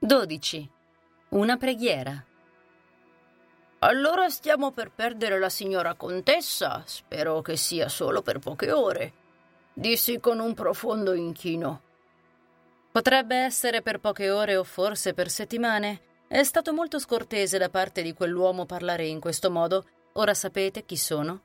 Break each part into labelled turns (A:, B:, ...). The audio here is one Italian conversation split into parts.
A: 12. Una preghiera.
B: Allora stiamo per perdere la signora contessa. Spero che sia solo per poche ore. Dissi con un profondo inchino.
A: Potrebbe essere per poche ore o forse per settimane. È stato molto scortese da parte di quell'uomo parlare in questo modo. Ora sapete chi sono?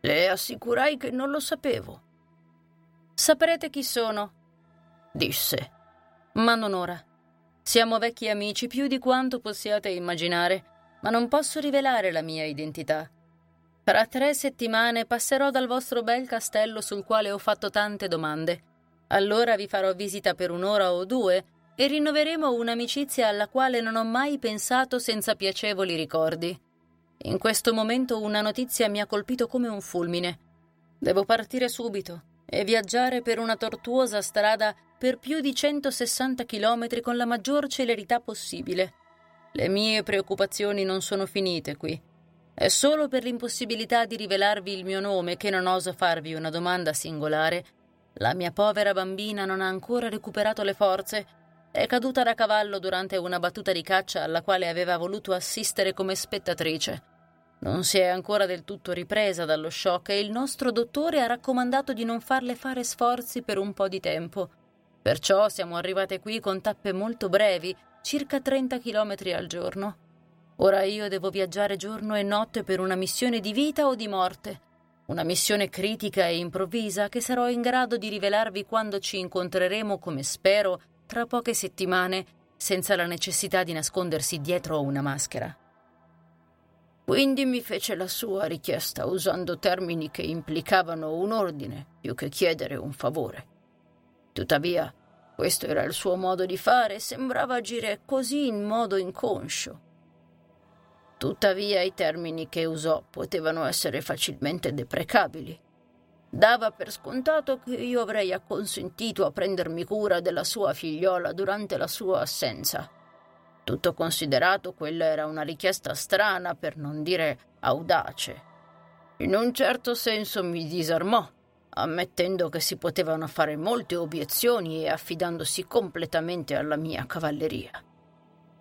B: Le assicurai che non lo sapevo.
A: Saprete chi sono,
B: disse.
A: Ma non ora. Siamo vecchi amici più di quanto possiate immaginare, ma non posso rivelare la mia identità. Tra tre settimane passerò dal vostro bel castello sul quale ho fatto tante domande. Allora vi farò visita per un'ora o due e rinnoveremo un'amicizia alla quale non ho mai pensato senza piacevoli ricordi. In questo momento una notizia mi ha colpito come un fulmine. Devo partire subito e viaggiare per una tortuosa strada per più di 160 chilometri con la maggior celerità possibile. Le mie preoccupazioni non sono finite qui. È solo per l'impossibilità di rivelarvi il mio nome che non oso farvi una domanda singolare. La mia povera bambina non ha ancora recuperato le forze è caduta da cavallo durante una battuta di caccia alla quale aveva voluto assistere come spettatrice. Non si è ancora del tutto ripresa dallo shock e il nostro dottore ha raccomandato di non farle fare sforzi per un po' di tempo. Perciò siamo arrivate qui con tappe molto brevi, circa 30 chilometri al giorno. Ora io devo viaggiare giorno e notte per una missione di vita o di morte. Una missione critica e improvvisa che sarò in grado di rivelarvi quando ci incontreremo, come spero, tra poche settimane, senza la necessità di nascondersi dietro una maschera.
B: Quindi mi fece la sua richiesta usando termini che implicavano un ordine più che chiedere un favore. Tuttavia, questo era il suo modo di fare e sembrava agire così in modo inconscio. Tuttavia i termini che usò potevano essere facilmente deprecabili Dava per scontato che io avrei acconsentito a prendermi cura della sua figliola durante la sua assenza. Tutto considerato, quella era una richiesta strana, per non dire audace. In un certo senso mi disarmò, ammettendo che si potevano fare molte obiezioni e affidandosi completamente alla mia cavalleria.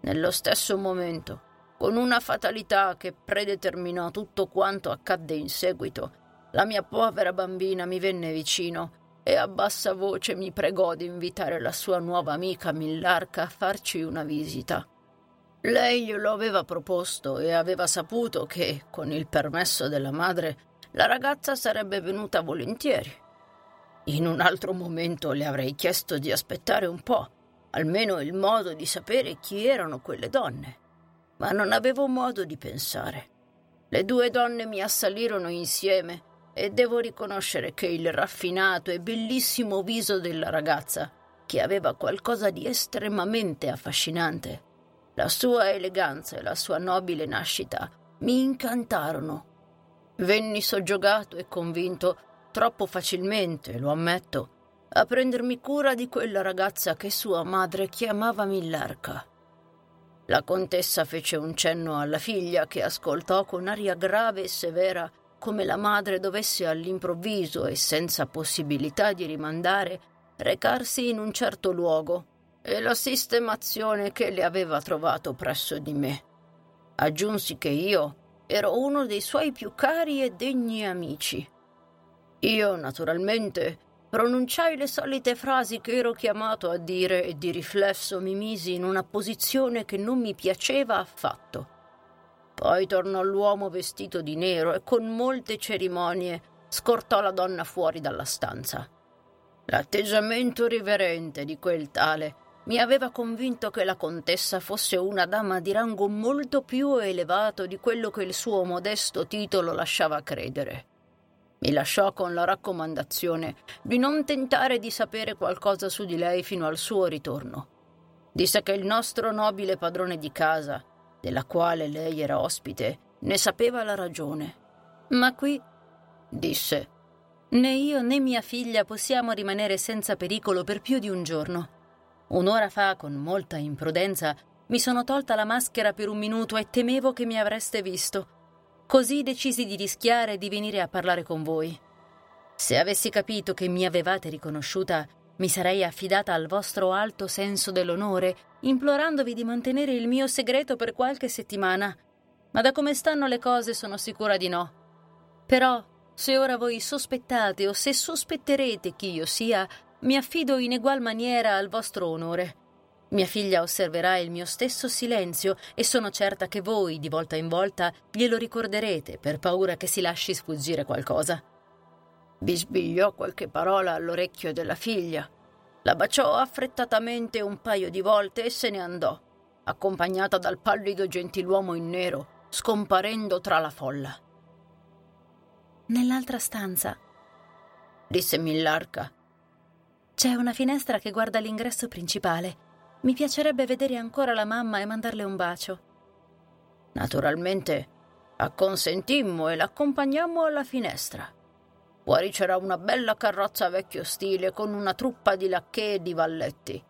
B: Nello stesso momento, con una fatalità che predeterminò tutto quanto accadde in seguito, la mia povera bambina mi venne vicino e a bassa voce mi pregò di invitare la sua nuova amica Millarca a farci una visita. Lei glielo aveva proposto e aveva saputo che, con il permesso della madre, la ragazza sarebbe venuta volentieri. In un altro momento le avrei chiesto di aspettare un po', almeno il modo di sapere chi erano quelle donne, ma non avevo modo di pensare. Le due donne mi assalirono insieme e devo riconoscere che il raffinato e bellissimo viso della ragazza, che aveva qualcosa di estremamente affascinante, la sua eleganza e la sua nobile nascita mi incantarono. Venni soggiogato e convinto, troppo facilmente, lo ammetto, a prendermi cura di quella ragazza che sua madre chiamava Millarca. La contessa fece un cenno alla figlia che ascoltò con aria grave e severa come la madre dovesse all'improvviso e senza possibilità di rimandare recarsi in un certo luogo e la sistemazione che le aveva trovato presso di me. Aggiunsi che io ero uno dei suoi più cari e degni amici. Io, naturalmente, pronunciai le solite frasi che ero chiamato a dire e di riflesso mi misi in una posizione che non mi piaceva affatto. Poi tornò l'uomo vestito di nero e con molte cerimonie scortò la donna fuori dalla stanza. L'atteggiamento riverente di quel tale mi aveva convinto che la contessa fosse una dama di rango molto più elevato di quello che il suo modesto titolo lasciava credere. Mi lasciò con la raccomandazione di non tentare di sapere qualcosa su di lei fino al suo ritorno. Disse che il nostro nobile padrone di casa, della quale lei era ospite, ne sapeva la ragione. Ma qui, disse, né io né mia figlia possiamo rimanere senza pericolo per più di un giorno. Un'ora fa, con molta imprudenza, mi sono tolta la maschera per un minuto e temevo che mi avreste visto. Così decisi di rischiare di venire a parlare con voi. Se avessi capito che mi avevate riconosciuta, mi sarei affidata al vostro alto senso dell'onore, implorandovi di mantenere il mio segreto per qualche settimana. Ma da come stanno le cose sono sicura di no. Però, se ora voi sospettate o se sospetterete chi io sia, mi affido in egual maniera al vostro onore. Mia figlia osserverà il mio stesso silenzio e sono certa che voi, di volta in volta, glielo ricorderete per paura che si lasci sfuggire qualcosa. Bisbigliò qualche parola all'orecchio della figlia, la baciò affrettatamente un paio di volte e se ne andò, accompagnata dal pallido gentiluomo in nero, scomparendo tra la folla.
C: Nell'altra stanza,
B: disse Millarca.
C: C'è una finestra che guarda l'ingresso principale. Mi piacerebbe vedere ancora la mamma e mandarle un bacio.
B: Naturalmente acconsentimmo e l'accompagnammo alla finestra. Fuori c'era una bella carrozza vecchio stile con una truppa di lacchè e di valletti.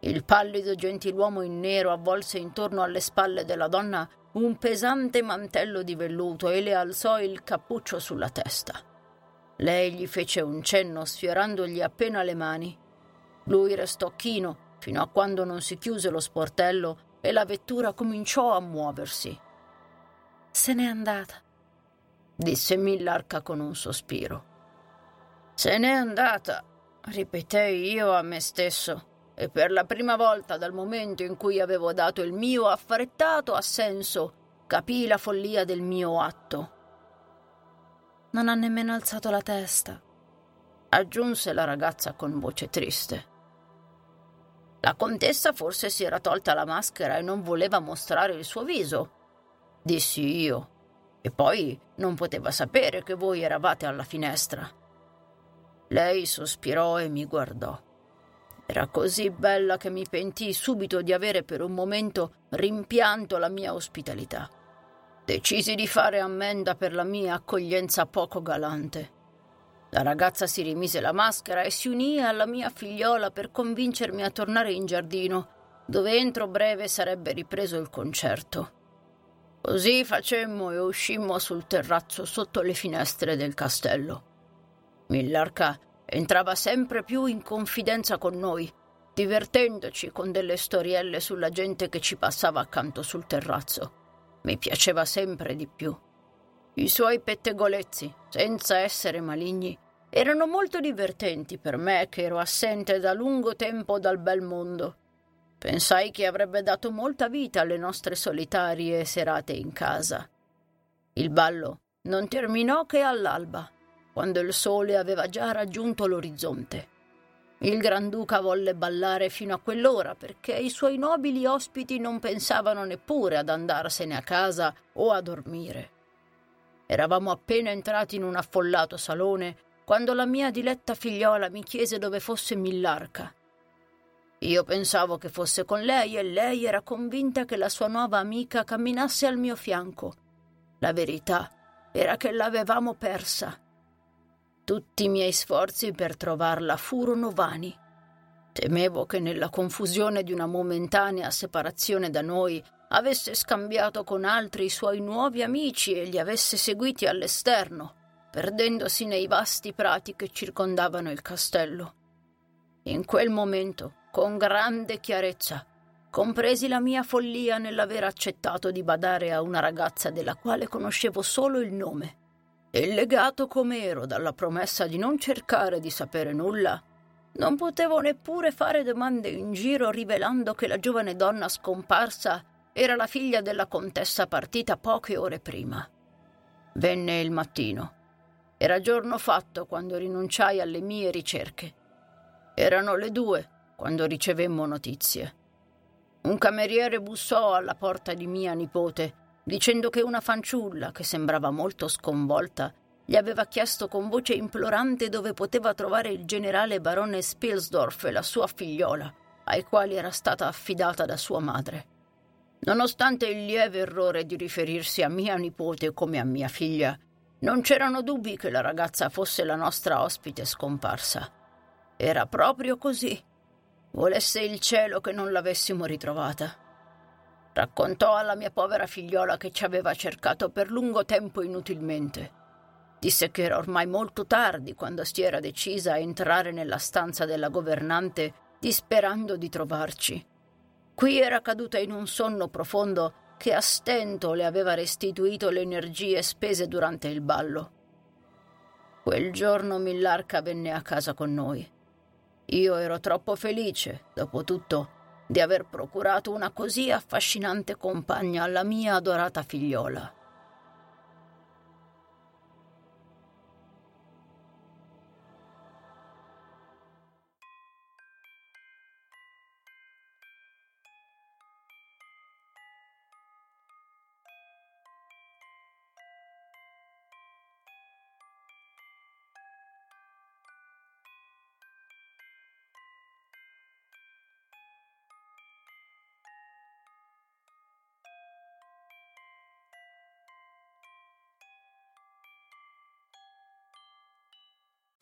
B: Il pallido gentiluomo in nero avvolse intorno alle spalle della donna un pesante mantello di velluto e le alzò il cappuccio sulla testa. Lei gli fece un cenno sfiorandogli appena le mani. Lui restò chino fino a quando non si chiuse lo sportello e la vettura cominciò a muoversi.
C: Se n'è andata,
B: disse Millarca con un sospiro. Se n'è andata, ripetei io a me stesso, e per la prima volta dal momento in cui avevo dato il mio affrettato assenso, capii la follia del mio atto.
C: Non ha nemmeno alzato la testa,
B: aggiunse la ragazza con voce triste. La contessa forse si era tolta la maschera e non voleva mostrare il suo viso, dissi io, e poi non poteva sapere che voi eravate alla finestra. Lei sospirò e mi guardò. Era così bella che mi pentii subito di avere per un momento rimpianto la mia ospitalità. Decisi di fare ammenda per la mia accoglienza poco galante. La ragazza si rimise la maschera e si unì alla mia figliola per convincermi a tornare in giardino, dove entro breve sarebbe ripreso il concerto. Così facemmo e uscimmo sul terrazzo sotto le finestre del castello. Millarca entrava sempre più in confidenza con noi, divertendoci con delle storielle sulla gente che ci passava accanto sul terrazzo. Mi piaceva sempre di più. I suoi pettegolezzi, senza essere maligni, erano molto divertenti per me che ero assente da lungo tempo dal bel mondo. Pensai che avrebbe dato molta vita alle nostre solitarie serate in casa. Il ballo non terminò che all'alba, quando il sole aveva già raggiunto l'orizzonte. Il Granduca volle ballare fino a quell'ora perché i suoi nobili ospiti non pensavano neppure ad andarsene a casa o a dormire. Eravamo appena entrati in un affollato salone quando la mia diletta figliola mi chiese dove fosse Millarca. Io pensavo che fosse con lei e lei era convinta che la sua nuova amica camminasse al mio fianco. La verità era che l'avevamo persa. Tutti i miei sforzi per trovarla furono vani. Temevo che nella confusione di una momentanea separazione da noi avesse scambiato con altri i suoi nuovi amici e li avesse seguiti all'esterno perdendosi nei vasti prati che circondavano il castello. In quel momento, con grande chiarezza, compresi la mia follia nell'aver accettato di badare a una ragazza della quale conoscevo solo il nome. E legato come ero dalla promessa di non cercare di sapere nulla, non potevo neppure fare domande in giro rivelando che la giovane donna scomparsa era la figlia della contessa partita poche ore prima. Venne il mattino era giorno fatto quando rinunciai alle mie ricerche. Erano le due quando ricevemmo notizie. Un cameriere bussò alla porta di mia nipote, dicendo che una fanciulla, che sembrava molto sconvolta, gli aveva chiesto con voce implorante dove poteva trovare il generale barone Spilsdorf e la sua figliola, ai quali era stata affidata da sua madre. Nonostante il lieve errore di riferirsi a mia nipote come a mia figlia, non c'erano dubbi che la ragazza fosse la nostra ospite scomparsa. Era proprio così. Volesse il cielo che non l'avessimo ritrovata. Raccontò alla mia povera figliola che ci aveva cercato per lungo tempo inutilmente. Disse che era ormai molto tardi quando si era decisa a entrare nella stanza della governante disperando di trovarci. Qui era caduta in un sonno profondo che a stento le aveva restituito le energie spese durante il ballo. Quel giorno Millarca venne a casa con noi. Io ero troppo felice, dopo tutto, di aver procurato una così affascinante compagna alla mia adorata figliola.